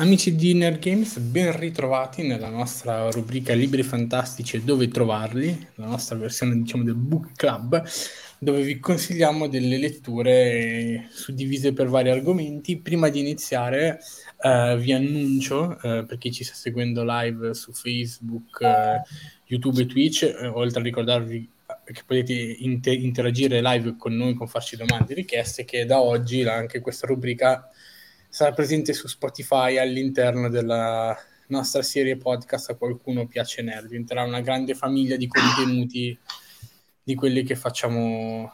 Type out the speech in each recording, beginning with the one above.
Amici di Nerd Games, ben ritrovati nella nostra rubrica Libri Fantastici e dove trovarli, la nostra versione diciamo del Book Club, dove vi consigliamo delle letture suddivise per vari argomenti. Prima di iniziare eh, vi annuncio, eh, per chi ci sta seguendo live su Facebook, eh, YouTube e Twitch, eh, oltre a ricordarvi che potete inter- interagire live con noi, con farci domande e richieste, che da oggi anche questa rubrica sarà presente su Spotify all'interno della nostra serie podcast a qualcuno piace nerd. Diventerà una grande famiglia di contenuti di quelli che facciamo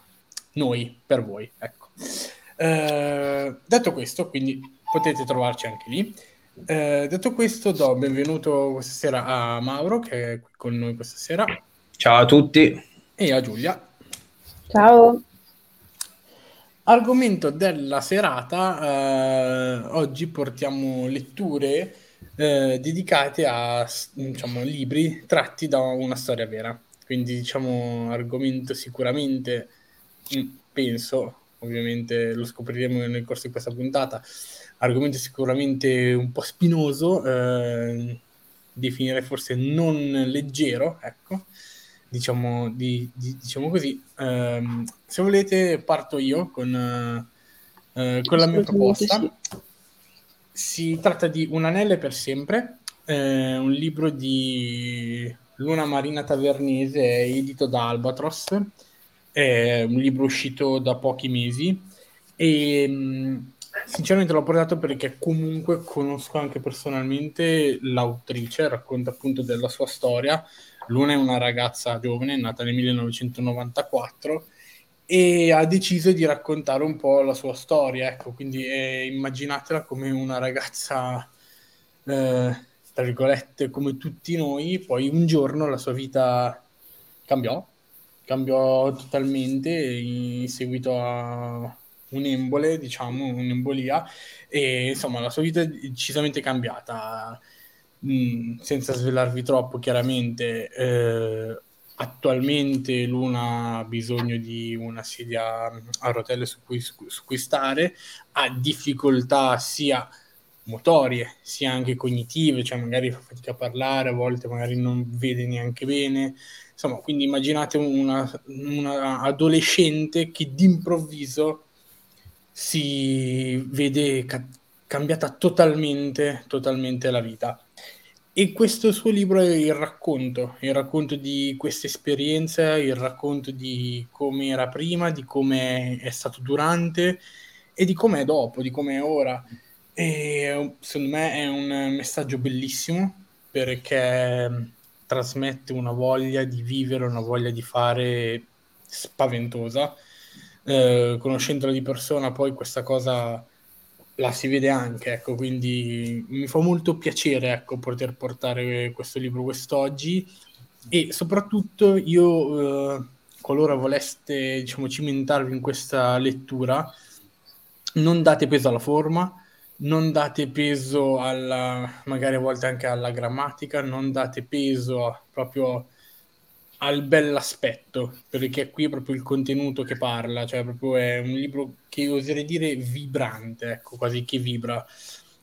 noi per voi ecco. eh, detto questo quindi potete trovarci anche lì. Eh, detto questo do benvenuto questa sera a Mauro che è qui con noi questa sera. Ciao a tutti. E a Giulia. Ciao Argomento della serata, eh, oggi portiamo letture eh, dedicate a diciamo, libri tratti da una storia vera. Quindi diciamo argomento sicuramente, mm, penso, ovviamente lo scopriremo nel corso di questa puntata, argomento sicuramente un po' spinoso, eh, definire forse non leggero, ecco, diciamo, di, di, diciamo così. Um, se volete parto io con, uh, con la mia proposta. Sì. Si tratta di Un anello per sempre, eh, un libro di Luna Marina Tavernese, edito da Albatros, è un libro uscito da pochi mesi e um, sinceramente l'ho portato perché comunque conosco anche personalmente l'autrice, racconta appunto della sua storia, Luna è una ragazza giovane, nata nel 1994 e ha deciso di raccontare un po' la sua storia, ecco, quindi eh, immaginatela come una ragazza, eh, tra virgolette, come tutti noi, poi un giorno la sua vita cambiò, cambiò totalmente in seguito a un'embole, diciamo, un'embolia, e insomma la sua vita è decisamente cambiata senza svelarvi troppo chiaramente, eh, attualmente Luna ha bisogno di una sedia a rotelle su cui, su cui stare, ha difficoltà sia motorie sia anche cognitive, cioè magari fa fatica a parlare, a volte magari non vede neanche bene. Insomma, quindi immaginate una, una adolescente che d'improvviso si vede ca- cambiata totalmente, totalmente la vita. E questo suo libro è il racconto, il racconto di questa esperienza, il racconto di come era prima, di come è stato durante e di come è dopo, di come è ora. E secondo me è un messaggio bellissimo perché trasmette una voglia di vivere, una voglia di fare spaventosa. Eh, conoscendola di persona, poi questa cosa la si vede anche, ecco, quindi mi fa molto piacere ecco, poter portare questo libro quest'oggi. E soprattutto io, eh, qualora voleste diciamo, cimentarvi in questa lettura, non date peso alla forma, non date peso alla, magari a volte anche alla grammatica, non date peso proprio al bell'aspetto, perché qui è proprio il contenuto che parla, cioè proprio è un libro che oserei dire vibrante, ecco, quasi che vibra.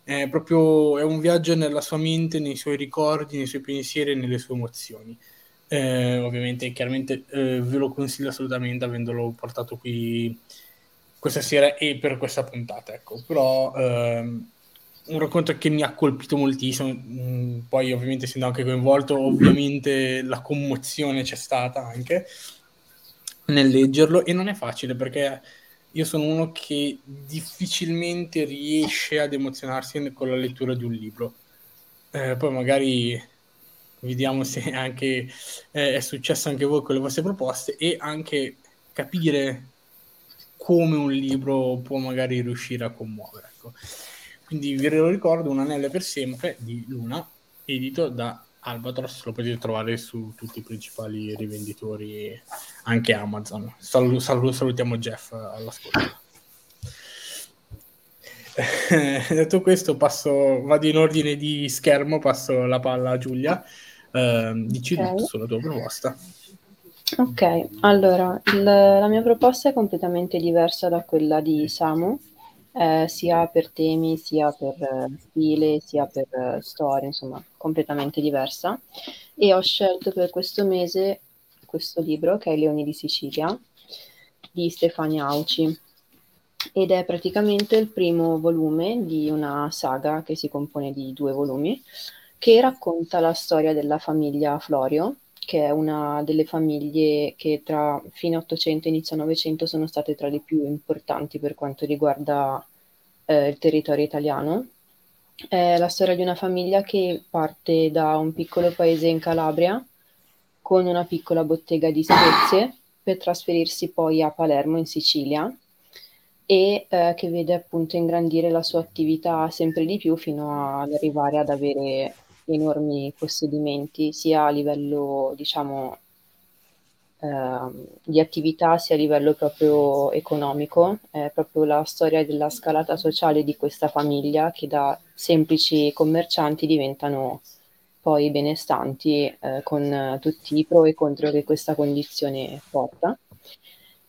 È proprio è un viaggio nella sua mente, nei suoi ricordi, nei suoi pensieri e nelle sue emozioni. Eh, ovviamente, chiaramente eh, ve lo consiglio assolutamente avendolo portato qui questa sera e per questa puntata, ecco. Però ehm, un racconto che mi ha colpito moltissimo, mm, poi ovviamente essendo anche coinvolto, ovviamente la commozione c'è stata anche nel leggerlo e non è facile perché io sono uno che difficilmente riesce ad emozionarsi con la lettura di un libro. Eh, poi magari vediamo se anche eh, è successo anche voi con le vostre proposte e anche capire come un libro può magari riuscire a commuovere. Ecco. Quindi vi lo ricordo, Un anello per sempre di Luna, edito da Albatros, lo potete trovare su tutti i principali rivenditori, anche Amazon. Salu- salu- salutiamo Jeff all'ascolto. detto questo, passo, vado in ordine di schermo, passo la palla a Giulia. Eh, dici okay. tutto sulla tua proposta. Ok, allora il, la mia proposta è completamente diversa da quella di Samu eh, sia per temi, sia per eh, stile, sia per eh, storia, insomma, completamente diversa. E ho scelto per questo mese questo libro che è Leoni di Sicilia di Stefania Auci ed è praticamente il primo volume di una saga che si compone di due volumi che racconta la storia della famiglia Florio, che è una delle famiglie che tra fine 800 e inizio 900 sono state tra le più importanti per quanto riguarda eh, il territorio italiano. È la storia di una famiglia che parte da un piccolo paese in Calabria con una piccola bottega di spezie per trasferirsi poi a Palermo in Sicilia e eh, che vede appunto ingrandire la sua attività sempre di più fino ad arrivare ad avere enormi possedimenti sia a livello diciamo eh, di attività sia a livello proprio economico. È proprio la storia della scalata sociale di questa famiglia che da semplici commercianti diventano poi benestanti eh, con tutti i pro e contro che questa condizione porta.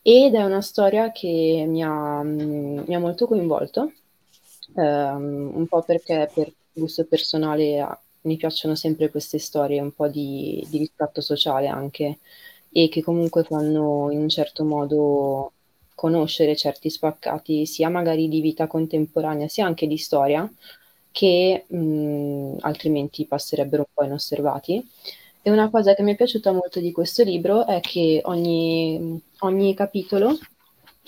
Ed è una storia che mi ha, mm, mi ha molto coinvolto um, un po' perché per gusto personale mi piacciono sempre queste storie un po' di, di riscatto sociale anche e che comunque fanno in un certo modo conoscere certi spaccati sia magari di vita contemporanea sia anche di storia che mh, altrimenti passerebbero un po' inosservati. E una cosa che mi è piaciuta molto di questo libro è che ogni, ogni capitolo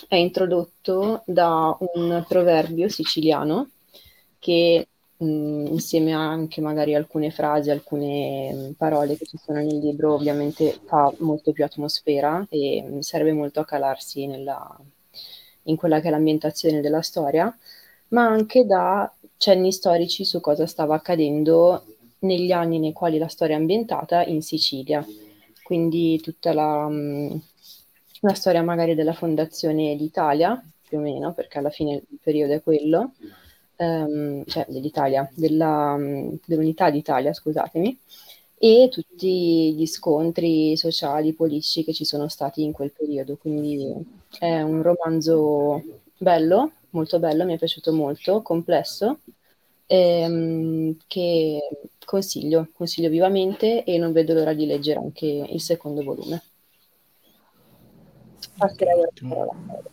è introdotto da un proverbio siciliano che mh, insieme a anche magari alcune frasi, alcune mh, parole che ci sono nel libro, ovviamente fa molto più atmosfera e mh, serve molto a calarsi nella, in quella che è l'ambientazione della storia, ma anche da cenni storici su cosa stava accadendo negli anni nei quali la storia è ambientata in Sicilia. Quindi tutta la, la storia magari della fondazione d'Italia, più o meno, perché alla fine il periodo è quello, um, cioè dell'Italia, della, dell'unità d'Italia, scusatemi, e tutti gli scontri sociali, politici che ci sono stati in quel periodo. Quindi è un romanzo bello, molto bello, mi è piaciuto molto, complesso, ehm, che consiglio, consiglio vivamente e non vedo l'ora di leggere anche il secondo volume. Passerei la parola.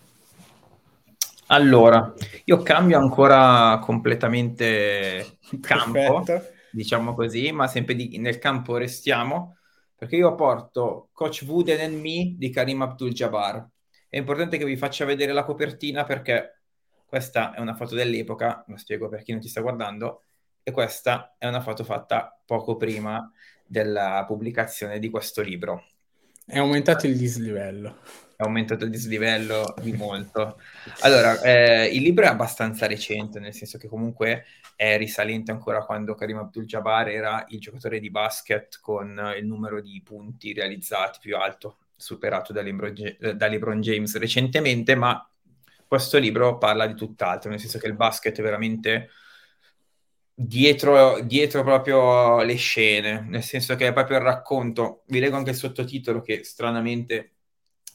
Allora, io cambio ancora completamente campo, Perfetto. diciamo così, ma sempre di, nel campo restiamo, perché io porto Coach Wooden and Me di Karim Abdul-Jabbar. È importante che vi faccia vedere la copertina perché questa è una foto dell'epoca, lo spiego per chi non ti sta guardando, e questa è una foto fatta poco prima della pubblicazione di questo libro. È aumentato il dislivello aumentato il dislivello di molto. Allora, eh, il libro è abbastanza recente, nel senso che comunque è risalente ancora quando Karim Abdul-Jabbar era il giocatore di basket con il numero di punti realizzati più alto, superato da LeBron, da LeBron James recentemente, ma questo libro parla di tutt'altro, nel senso che il basket è veramente dietro, dietro proprio le scene, nel senso che è proprio il racconto, vi leggo anche il sottotitolo che stranamente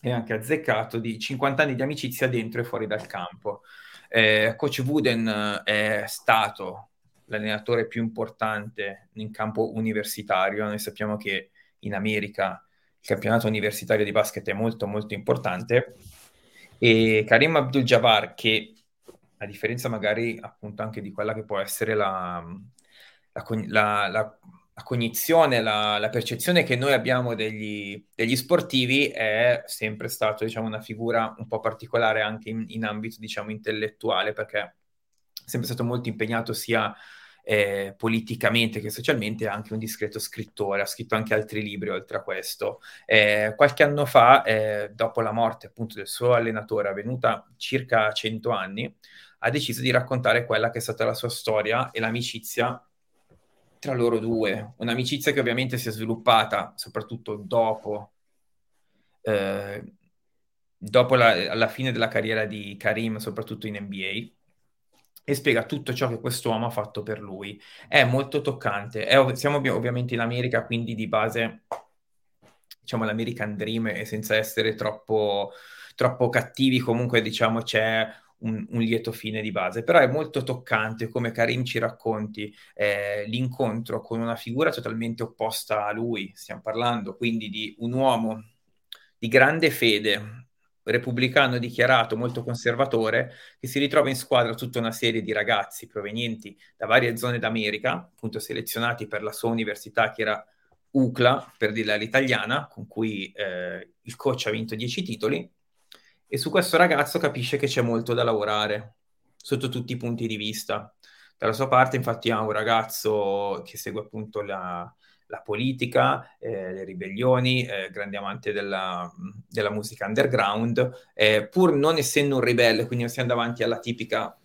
e anche azzeccato di 50 anni di amicizia dentro e fuori dal campo. Eh, Coach Wooden eh, è stato l'allenatore più importante in campo universitario. Noi sappiamo che in America il campionato universitario di basket è molto molto importante e Karim Abdul-Jabbar che a differenza magari appunto anche di quella che può essere la, la, la, la cognizione, la, la, percezione che noi abbiamo degli, degli, sportivi è sempre stato, diciamo, una figura un po' particolare anche in, in ambito, diciamo, intellettuale, perché è sempre stato molto impegnato sia eh, politicamente che socialmente, anche un discreto scrittore, ha scritto anche altri libri oltre a questo. Eh, qualche anno fa, eh, dopo la morte appunto del suo allenatore, avvenuta circa 100 anni, ha deciso di raccontare quella che è stata la sua storia e l'amicizia tra loro due, un'amicizia che ovviamente si è sviluppata soprattutto dopo, eh, dopo la, la fine della carriera di Karim, soprattutto in NBA, e spiega tutto ciò che quest'uomo ha fatto per lui. È molto toccante. È, siamo ovviamente in America, quindi di base, diciamo, l'American Dream e senza essere troppo, troppo cattivi, comunque diciamo c'è un, un, lieto fine di base, però è molto toccante come Karim ci racconti eh, l'incontro con una figura totalmente opposta a lui, stiamo parlando quindi di un uomo di grande fede, repubblicano dichiarato, molto conservatore, che si ritrova in squadra tutta una serie di ragazzi provenienti da varie zone d'America, appunto selezionati per la sua università che era UCLA, per dirla all'italiana, con cui eh, il coach ha vinto 10 titoli, e su questo ragazzo capisce che c'è molto da lavorare, sotto tutti i punti di vista. Dalla sua parte, infatti, ha un ragazzo che segue appunto la, la politica, eh, le ribellioni, eh, grande amante della, della musica underground, eh, pur non essendo un ribelle, quindi non siamo davanti alla tipica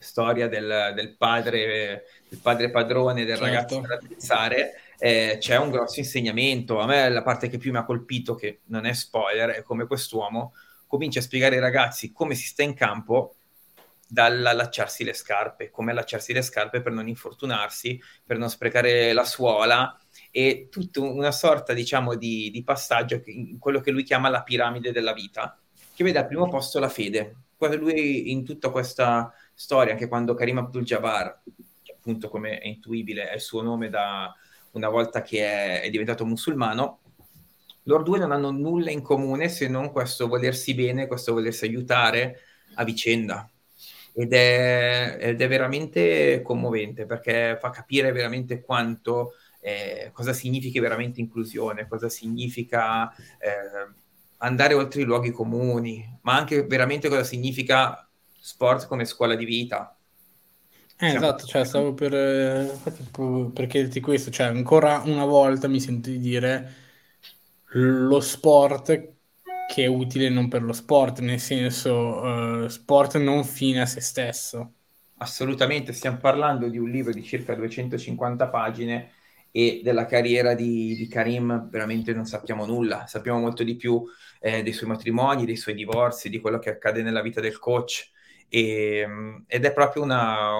storia del, del padre, del padre padrone, del certo. ragazzo da pensare, eh, c'è un grosso insegnamento. A me la parte che più mi ha colpito, che non è spoiler, è come quest'uomo comincia a spiegare ai ragazzi come si sta in campo dall'allacciarsi le scarpe, come allacciarsi le scarpe per non infortunarsi, per non sprecare la suola e tutta una sorta, diciamo, di, di passaggio quello che lui chiama la piramide della vita, che vede al primo posto la fede. Lui in tutta questa storia, anche quando Karim Abdul-Jabbar, appunto come è intuibile è il suo nome da una volta che è, è diventato musulmano, loro due non hanno nulla in comune se non questo volersi bene, questo volersi aiutare a vicenda ed è, ed è veramente commovente perché fa capire veramente quanto, eh, cosa significa veramente inclusione, cosa significa eh, andare oltre i luoghi comuni, ma anche veramente cosa significa sport come scuola di vita. Eh, esatto, cioè, stavo per, per chiederti questo, cioè ancora una volta mi sento di dire lo sport che è utile non per lo sport, nel senso uh, sport non fine a se stesso. Assolutamente, stiamo parlando di un libro di circa 250 pagine e della carriera di, di Karim veramente non sappiamo nulla, sappiamo molto di più eh, dei suoi matrimoni, dei suoi divorzi, di quello che accade nella vita del coach. E, ed è proprio una,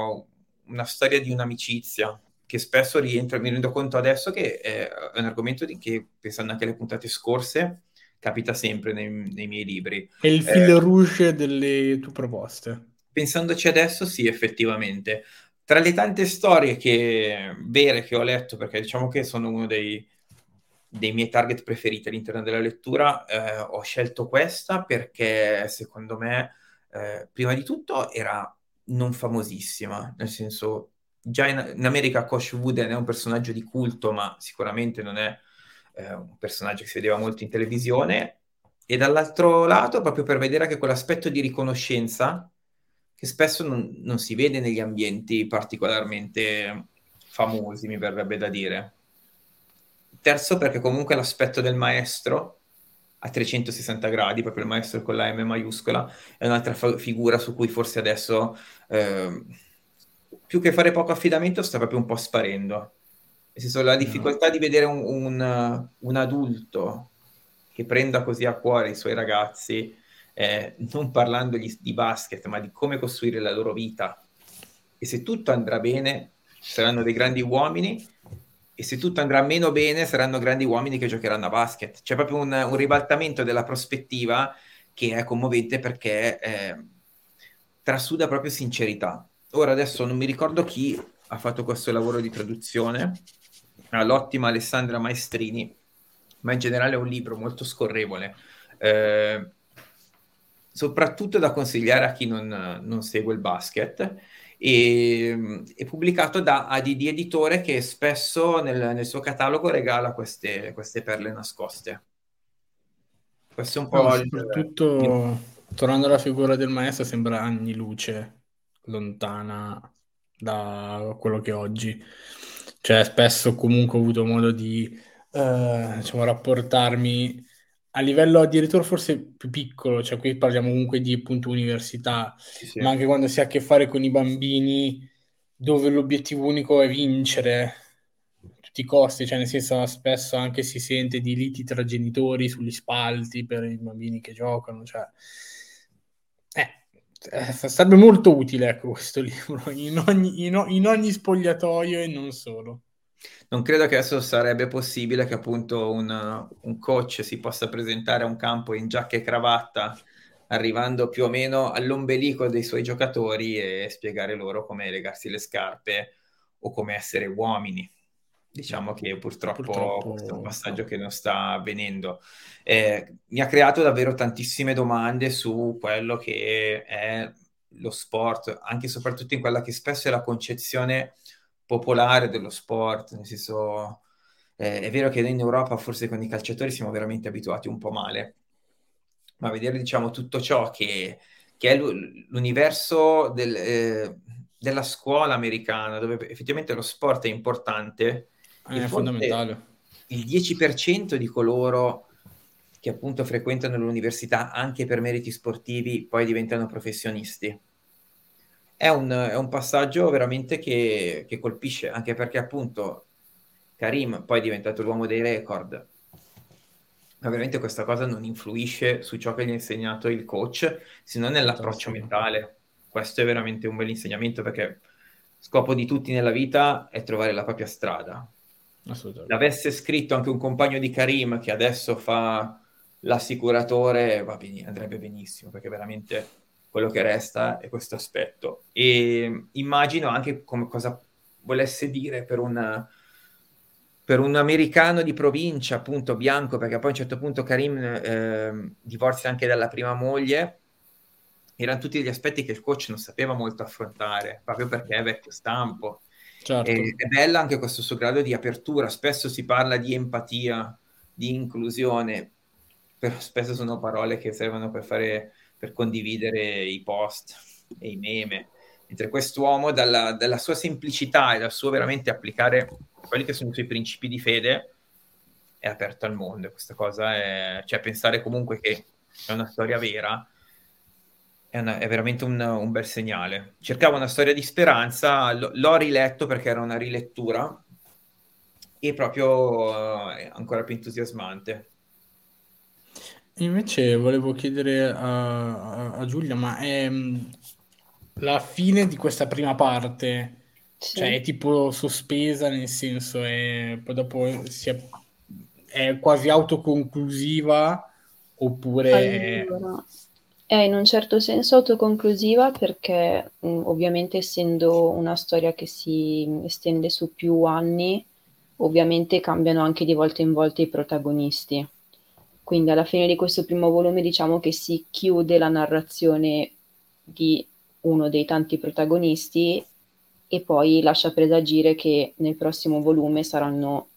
una storia di un'amicizia che spesso rientra, mi rendo conto adesso che è un argomento di che, pensando anche alle puntate scorse, capita sempre nei, nei miei libri. È il fil eh, rouge delle tue proposte. Pensandoci adesso, sì, effettivamente. Tra le tante storie che, vere che ho letto, perché diciamo che sono uno dei, dei miei target preferiti all'interno della lettura, eh, ho scelto questa perché secondo me, eh, prima di tutto, era non famosissima, nel senso, già in, in America Kosh Wooden è un personaggio di culto, ma sicuramente non è eh, un personaggio che si vedeva molto in televisione, e dall'altro lato proprio per vedere anche quell'aspetto di riconoscenza che spesso non, non si vede negli ambienti particolarmente famosi, mi verrebbe da dire. Terzo, perché comunque l'aspetto del maestro a 360 gradi, proprio il maestro con la M maiuscola, è un'altra fa- figura su cui forse adesso, eh, più che fare poco affidamento, sta proprio un po' sparendo. Nel senso, la difficoltà no. di vedere un, un, un, adulto che prenda così a cuore i suoi ragazzi, eh, non parlandogli di basket, ma di come costruire la loro vita. E se tutto andrà bene, saranno dei grandi uomini, e se tutto andrà meno bene, saranno grandi uomini che giocheranno a basket. C'è proprio un, un ribaltamento della prospettiva che è commovente perché eh, trasuda proprio sincerità. Ora adesso non mi ricordo chi ha fatto questo lavoro di traduzione, all'ottima Alessandra Maestrini, ma in generale è un libro molto scorrevole, eh, soprattutto da consigliare a chi non, non segue il basket. E, è pubblicato da ADD Editore che spesso nel, nel suo catalogo regala queste, queste, perle nascoste. Questo è un po' no, il... soprattutto tornando alla figura del maestro sembra anni luce lontana da quello che è oggi cioè spesso comunque ho avuto modo di eh, diciamo, rapportarmi a livello addirittura forse più piccolo, cioè qui parliamo comunque di appunto università, sì, sì. ma anche quando si ha a che fare con i bambini dove l'obiettivo unico è vincere a tutti i costi, cioè nel senso spesso anche si sente di liti tra genitori sugli spalti per i bambini che giocano, cioè eh, sarebbe molto utile ecco, questo libro in ogni, in, in ogni spogliatoio e non solo. Non credo che adesso sarebbe possibile che appunto un, un, coach si possa presentare a un campo in giacca e cravatta arrivando più o meno all'ombelico dei suoi giocatori e spiegare loro come legarsi le scarpe o come essere uomini. Diciamo che purtroppo, purtroppo... questo è un passaggio che non sta avvenendo. Eh, mi ha creato davvero tantissime domande su quello che è lo sport, anche e soprattutto in quella che spesso è la concezione popolare dello sport, nel senso eh, è vero che noi in Europa forse con i calciatori siamo veramente abituati un po' male, ma vedere diciamo tutto ciò che, che è l'universo del, eh, della scuola americana, dove effettivamente lo sport è importante, è fondamentale. Il 10% di coloro che appunto frequentano l'università anche per meriti sportivi poi diventano professionisti. È un, è un passaggio veramente che, che, colpisce, anche perché appunto Karim poi è diventato l'uomo dei record, ma veramente questa cosa non influisce su ciò che gli ha insegnato il coach, se non nell'approccio mentale. Questo è veramente un bel insegnamento perché scopo di tutti nella vita è trovare la propria strada. L'avesse scritto anche un compagno di Karim che adesso fa l'assicuratore, va bene, andrebbe benissimo perché veramente quello che resta è questo aspetto. E immagino anche come cosa volesse dire per un, per un americano di provincia, appunto bianco, perché poi a un certo punto Karim eh, divorzia anche dalla prima moglie. Erano tutti degli aspetti che il coach non sapeva molto affrontare, proprio perché è vecchio stampo Certo. E, è bella anche questo suo grado di apertura. Spesso si parla di empatia, di inclusione, però spesso sono parole che servono per, fare, per condividere i post e i meme. Mentre quest'uomo, dalla, dalla sua semplicità e dal suo veramente applicare quelli che sono i suoi principi di fede, è aperto al mondo. Questa cosa è, cioè pensare comunque che è una storia vera è, una, è veramente un, un, bel segnale. Cercavo una storia di speranza, l- l'ho riletto perché era una rilettura e proprio uh, è ancora più entusiasmante. Invece volevo chiedere a, a Giulia, ma è mm, la fine di questa prima parte, sì. cioè è tipo sospesa nel senso, è, poi dopo si è, è quasi autoconclusiva oppure... Allora, è in un certo senso autoconclusiva perché mh, ovviamente essendo una storia che si estende su più anni, ovviamente cambiano anche di volta in volta i protagonisti. Quindi alla fine di questo primo volume diciamo che si chiude la narrazione di uno dei tanti protagonisti e poi lascia presagire che nel prossimo volume saranno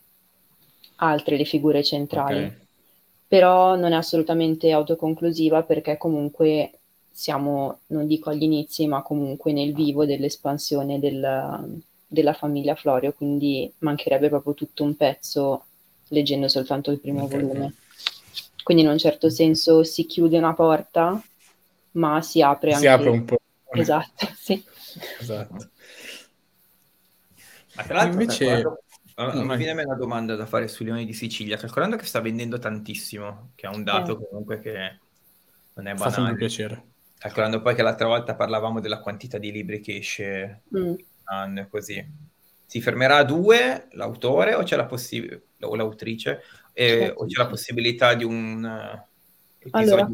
altre le figure centrali. Okay però non è assolutamente autoconclusiva perché comunque siamo, non dico agli inizi, ma comunque nel vivo dell'espansione del, della famiglia Florio, quindi mancherebbe proprio tutto un pezzo leggendo soltanto il primo okay. volume. Quindi in un certo senso si chiude una porta, ma si apre anche... Si apre un po'. Esatto, sì. Esatto. Ma tra l'altro, invece... Allora, mi viene una domanda da fare sui Leoni di Sicilia, calcolando che sta vendendo tantissimo, che è un dato eh. comunque che non è banale. Fa piacere. Calcolando poi che l'altra volta parlavamo della quantità di libri che esce mm. anno e così. Si fermerà a due l'autore o c'è la possibilità, o l'autrice, eh, o c'è la possibilità di un uh, Allora,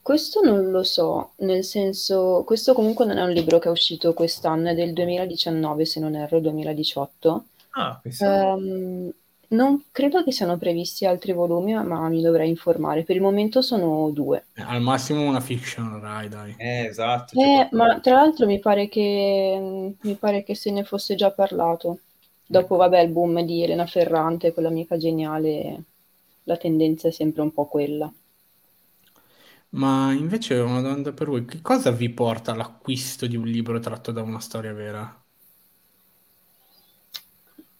questo non lo so, nel senso, questo comunque non è un libro che è uscito quest'anno, è del 2019 se non erro, 2018 Ah, um, non credo che siano previsti altri volumi, ma mi dovrei informare. Per il momento sono due. Eh, al massimo una fiction, Rai, dai. Eh, esatto. Eh, ma tra l'altro mi pare, che, mi pare che se ne fosse già parlato. Dopo, vabbè, il boom di Elena Ferrante, quella amica geniale, la tendenza è sempre un po' quella. Ma invece ho una domanda per voi. Che cosa vi porta all'acquisto di un libro tratto da una storia vera?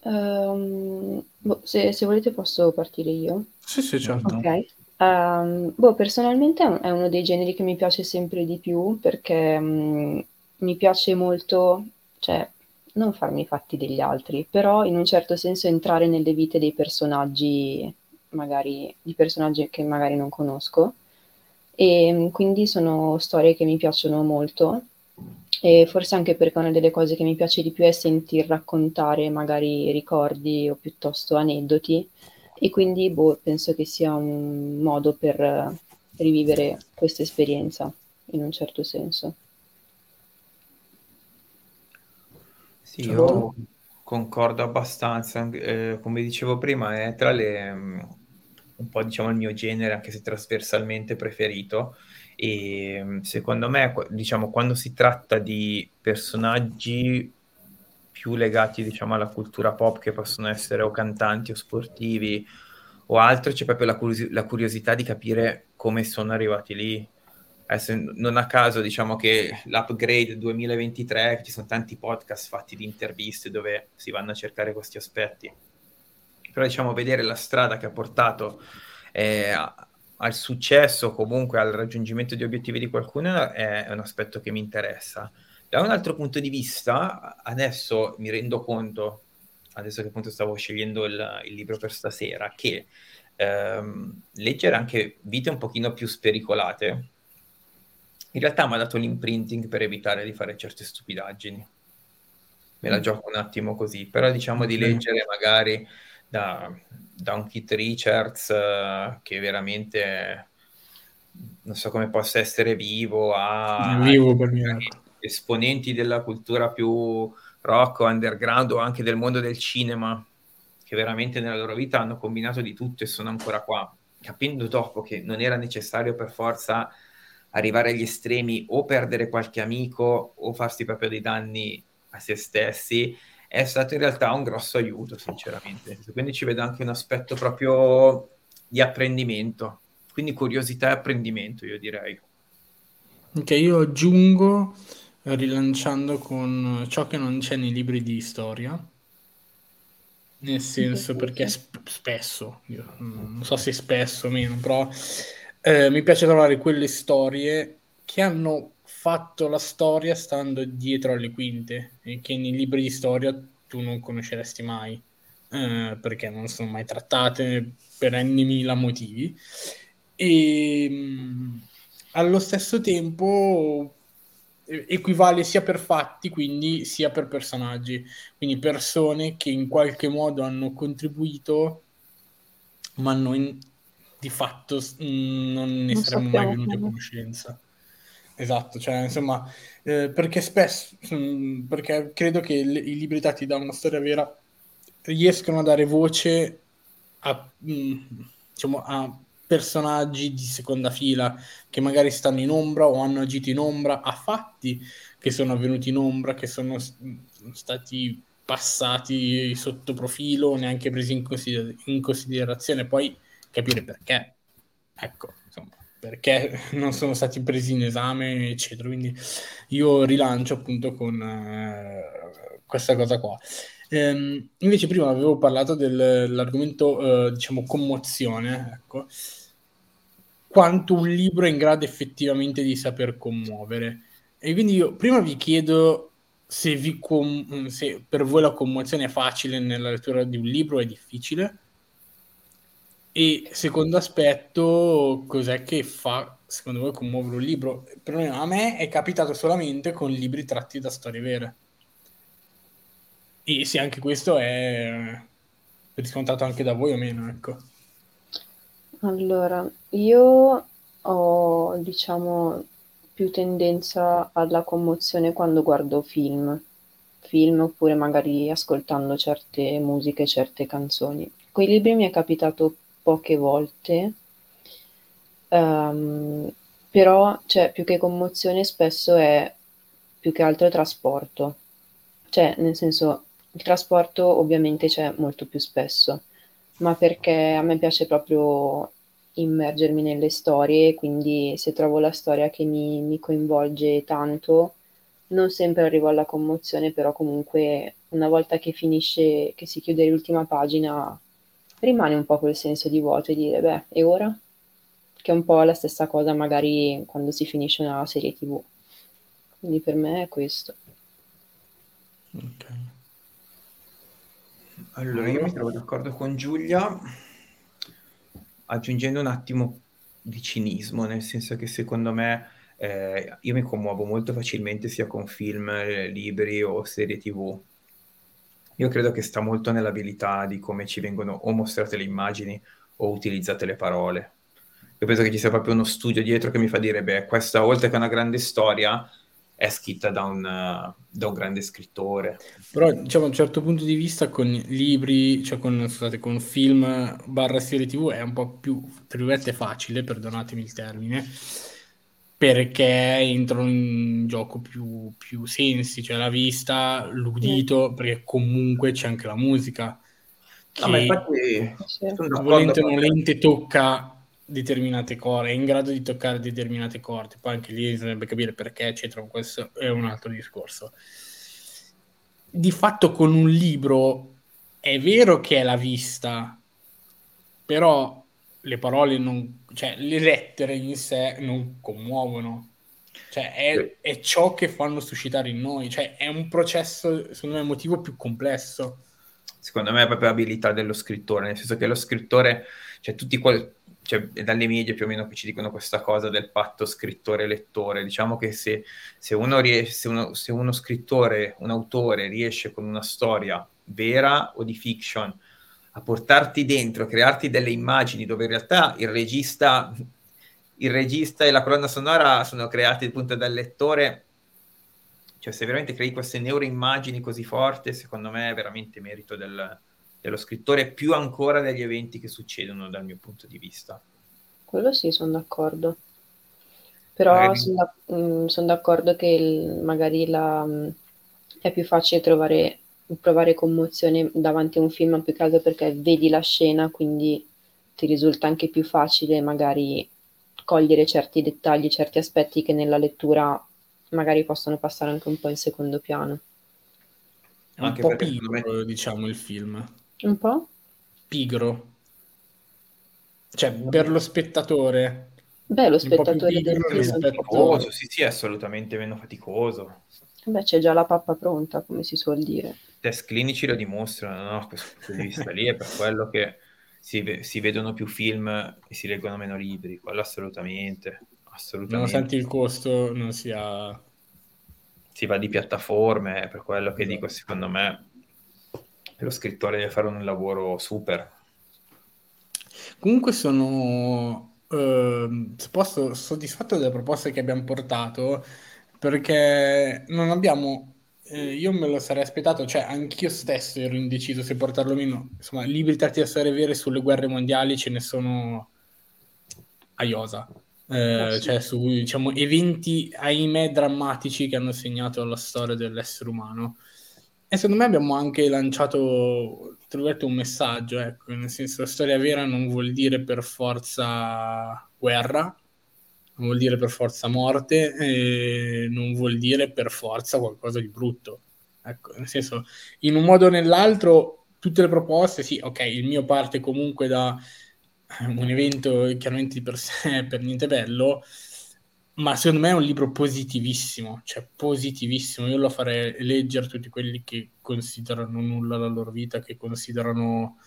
Um, boh, se, se, volete posso partire io. Sì, sì, certo. Ok. Um, boh, personalmente è uno dei generi che mi piace sempre di più perché um, mi piace molto, cioè, non farmi i fatti degli altri, però in un certo senso entrare nelle vite dei personaggi, magari di personaggi che magari non conosco. E quindi sono storie che mi piacciono molto e forse anche perché una delle cose che mi piace di più è sentir raccontare magari ricordi o piuttosto aneddoti e quindi boh, penso che sia un modo per rivivere questa esperienza in un certo senso. Sì, io concordo abbastanza, eh, come dicevo prima, è tra le, mm, un po' diciamo il mio genere, anche se trasversalmente preferito, e mm, secondo me, diciamo, quando si tratta di personaggi più legati, diciamo, alla cultura pop, che possono essere o cantanti o sportivi o altro, c'è proprio la, curios- la curiosità di capire come sono arrivati lì, Adesso, non a caso diciamo che l'upgrade 2023, ci sono tanti podcast fatti di interviste dove si vanno a cercare questi aspetti. Però diciamo vedere la strada che ha portato eh, al successo, comunque al raggiungimento di obiettivi di qualcuno è, è un aspetto che mi interessa. Da un altro punto di vista, adesso mi rendo conto, adesso che appunto stavo scegliendo il, il libro per stasera, che ehm, leggere anche vite un pochino più spericolate, in realtà mi ha dato l'imprinting per evitare di fare certe stupidaggini. Me la mm. gioco un attimo così, però diciamo di leggere magari da, da un Kit Richards uh, che veramente non so come possa essere vivo a vivo esponenti della cultura più rock o underground o anche del mondo del cinema che veramente nella loro vita hanno combinato di tutto e sono ancora qua capendo dopo che non era necessario per forza arrivare agli estremi o perdere qualche amico o farsi proprio dei danni a se stessi è stato in realtà un grosso aiuto, sinceramente. Quindi ci vedo anche un aspetto proprio di apprendimento, quindi curiosità e apprendimento, io direi. Ok, io aggiungo rilanciando con ciò che non c'è nei libri di storia. Nel senso, perché sp- spesso, io non so se spesso o meno, però eh, mi piace trovare quelle storie che hanno fatto la storia stando dietro alle quinte che nei libri di storia tu non conosceresti mai eh, perché non sono mai trattate per n mila motivi. E mh, allo stesso tempo equivale sia per fatti quindi sia per personaggi. Quindi persone che in qualche modo hanno contribuito ma in, di fatto mm, non ne non saremmo mai venuti a conoscenza. Esatto, cioè insomma, eh, perché spesso, mm, perché credo che le, i libri dati da una storia vera riescono a dare voce a, mh, mm, diciamo, a personaggi di seconda fila che magari stanno in ombra o hanno agito in ombra, a fatti che sono avvenuti in ombra, che sono stati passati sotto profilo, neanche presi in, consider- in considerazione. Poi capire perché. Ecco, insomma, perché non sono stati presi in esame, eccetera. Quindi io rilancio appunto con eh, questa cosa qua. Ehm, invece prima avevo parlato dell'argomento, eh, diciamo, commozione, ecco. Quanto un libro è in grado effettivamente di saper commuovere. E quindi io prima vi chiedo se, vi com- se per voi la commozione è facile nella lettura di un libro o è difficile e secondo aspetto, cos'è che fa, secondo voi, commuovere un libro? Il problema a me è capitato solamente con libri tratti da storie vere. E se anche questo è riscontrato anche da voi o meno, ecco. Allora, io ho, diciamo, più tendenza alla commozione quando guardo film, film oppure magari ascoltando certe musiche, certe canzoni. Con i libri mi è capitato poche volte, um, però cioè, più che commozione spesso è più che altro trasporto, cioè nel senso il trasporto ovviamente c'è molto più spesso, ma perché a me piace proprio immergermi nelle storie, quindi se trovo la storia che mi, mi coinvolge tanto, non sempre arrivo alla commozione, però comunque una volta che finisce, che si chiude l'ultima pagina, rimane un po' quel senso di vuoto e dire, beh, e ora? Che è un po' la stessa cosa magari quando si finisce una serie tv. Quindi per me è questo. Ok. Allora, io mi trovo d'accordo con Giulia, aggiungendo un attimo di cinismo, nel senso che secondo me eh, io mi commuovo molto facilmente sia con film, libri o serie tv io credo che sta molto nell'abilità di come ci vengono o mostrate le immagini o utilizzate le parole. Io penso che ci sia proprio uno studio dietro che mi fa dire, beh, questa oltre che una grande storia è scritta da un, da un grande scrittore. Però, diciamo, a un certo punto di vista con libri, cioè con, scusate, con film barra serie tv è un po' più, tra virgolette, facile, perdonatemi il termine, perché entrano in gioco più, più sensi, cioè la vista, l'udito, perché comunque c'è anche la musica. Che No, ma infatti volente o con te. nolente tocca determinate corde, è in grado di toccare determinate corde, poi anche lì bisognerebbe capire perché, eccetera, ma questo è un altro discorso. Di fatto con un libro è vero che è la vista, però le parole non, cioè le lettere in sé non commuovono. Cioè è, è ciò che fanno suscitare in noi, cioè è un processo, secondo me, emotivo più complesso. secondo me è proprio abilità dello scrittore, nel senso che lo scrittore, cioè tutti quel, cioè, dalle medie più o meno che ci dicono questa cosa del patto scrittore-lettore, diciamo che se, se uno riesce, se uno, se uno scrittore, un autore riesce con una storia vera o di fiction a portarti dentro, a crearti delle immagini dove in realtà il regista, il regista e la colonna sonora sono creati appunto dal lettore, cioè se veramente crei queste neuroimmagini così forti, secondo me è veramente merito del, dello scrittore, più ancora degli eventi che succedono dal mio punto di vista. Quello sì, sono d'accordo. Però Magari- sono d'accordo che il- magari la, mh, è più facile trovare, provare commozione davanti a un film, più che altro perché vedi la scena, quindi ti risulta anche più facile magari cogliere certi dettagli, certi aspetti che nella lettura magari possono passare anche un po' in secondo piano. È un Anche po' perché secondo me- pigro, diciamo, il film. Un po'? Pigro. Cioè, per lo spettatore. Beh, lo Un po' più spettatore del pigro film... rispetto- Faticoso, sì, sì, è assolutamente meno faticoso. Beh, c'è già la pappa pronta, come si suol dire. Test clinici lo dimostrano, no? Questo punto di vista lì è per quello che si, si vedono più film e si leggono meno libri, quello assolutamente, assolutamente. Nonostante il costo non sia... si va di piattaforme, è per quello che Esatto. dico, secondo me, lo scrittore deve fare un lavoro super. Comunque sono, se posso, soddisfatto delle proposte che abbiamo portato perché non abbiamo, eh, io me lo sarei aspettato, cioè anch'io stesso ero indeciso se portarlo o meno. Insomma, libri tratti da storie vere sulle guerre mondiali ce ne sono a iosa. Eh, sì. cioè su diciamo, eventi, ahimè, drammatici che hanno segnato la storia dell'essere umano. E secondo me abbiamo anche lanciato, un messaggio, ecco, nel senso la storia vera non vuol dire per forza guerra, non vuol dire per forza morte, e non vuol dire per forza qualcosa di brutto. Ecco, nel senso, in un modo o nell'altro, tutte le proposte, sì, ok, il mio parte comunque da un evento chiaramente di per sé per niente bello, ma secondo me è un libro positivissimo, cioè positivissimo. Io lo farei leggere a tutti quelli che considerano nulla la loro vita, che considerano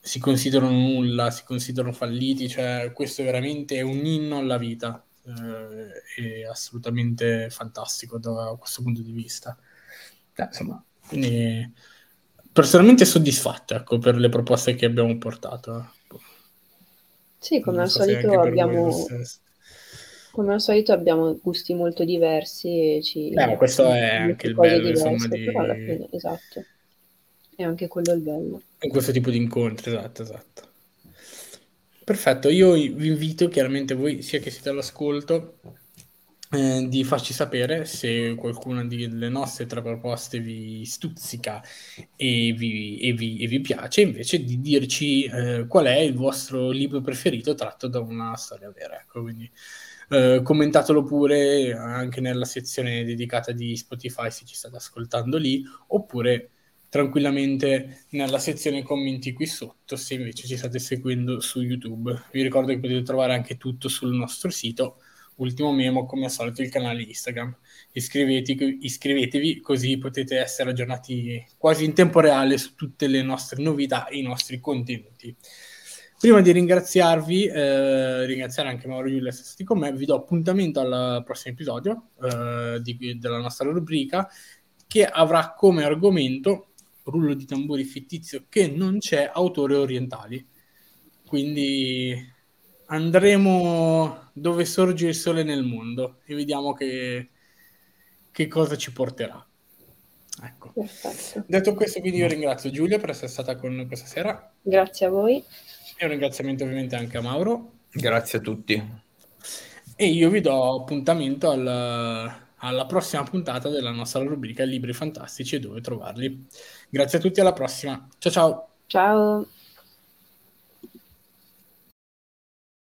si considerano nulla, si considerano falliti, cioè questo veramente è un inno alla vita, eh, è assolutamente fantastico da questo punto di vista. Eh, insomma, quindi personalmente soddisfatto ecco, per le proposte che abbiamo portato. Sì, come al so se solito abbiamo, come al solito abbiamo gusti molto diversi e ci Eh, questo è anche il bello, insomma, diverse, di- però alla fine, esatto. È anche quello il bello. In questo tipo di incontri, esatto, esatto. Perfetto, io vi invito chiaramente voi, sia che siete all'ascolto, eh, di farci sapere se qualcuna delle nostre tre proposte vi stuzzica e vi, e vi- e vi piace, invece di dirci eh, qual è il vostro libro preferito tratto da una storia vera. Ecco, quindi eh, commentatelo pure anche nella sezione dedicata di Spotify se ci state ascoltando lì, oppure tranquillamente nella sezione commenti qui sotto se invece ci state seguendo su YouTube. Vi ricordo che potete trovare anche tutto sul nostro sito. Ultimo memo, come al solito, il canale Instagram. Iscrivetevi, iscrivetevi così potete essere aggiornati quasi in tempo reale su tutte le nostre novità e i nostri contenuti. Prima di ringraziarvi, eh, ringraziare anche Mauro Giulia essere stati con me, vi do appuntamento al prossimo episodio eh, di- della nostra rubrica che avrà come argomento rullo di tamburi fittizio che non c'è, autori orientali. Quindi andremo dove sorge il sole nel mondo e vediamo che, che cosa ci porterà. Ecco. Perfetto. Detto questo, quindi io ringrazio Giulia per essere stata con noi questa sera. Grazie a voi. E un ringraziamento ovviamente anche a Mauro. Grazie a tutti. E io vi do appuntamento al, alla prossima puntata della nostra rubrica Libri Fantastici e dove trovarli. Grazie a tutti, alla prossima. Ciao ciao. Ciao.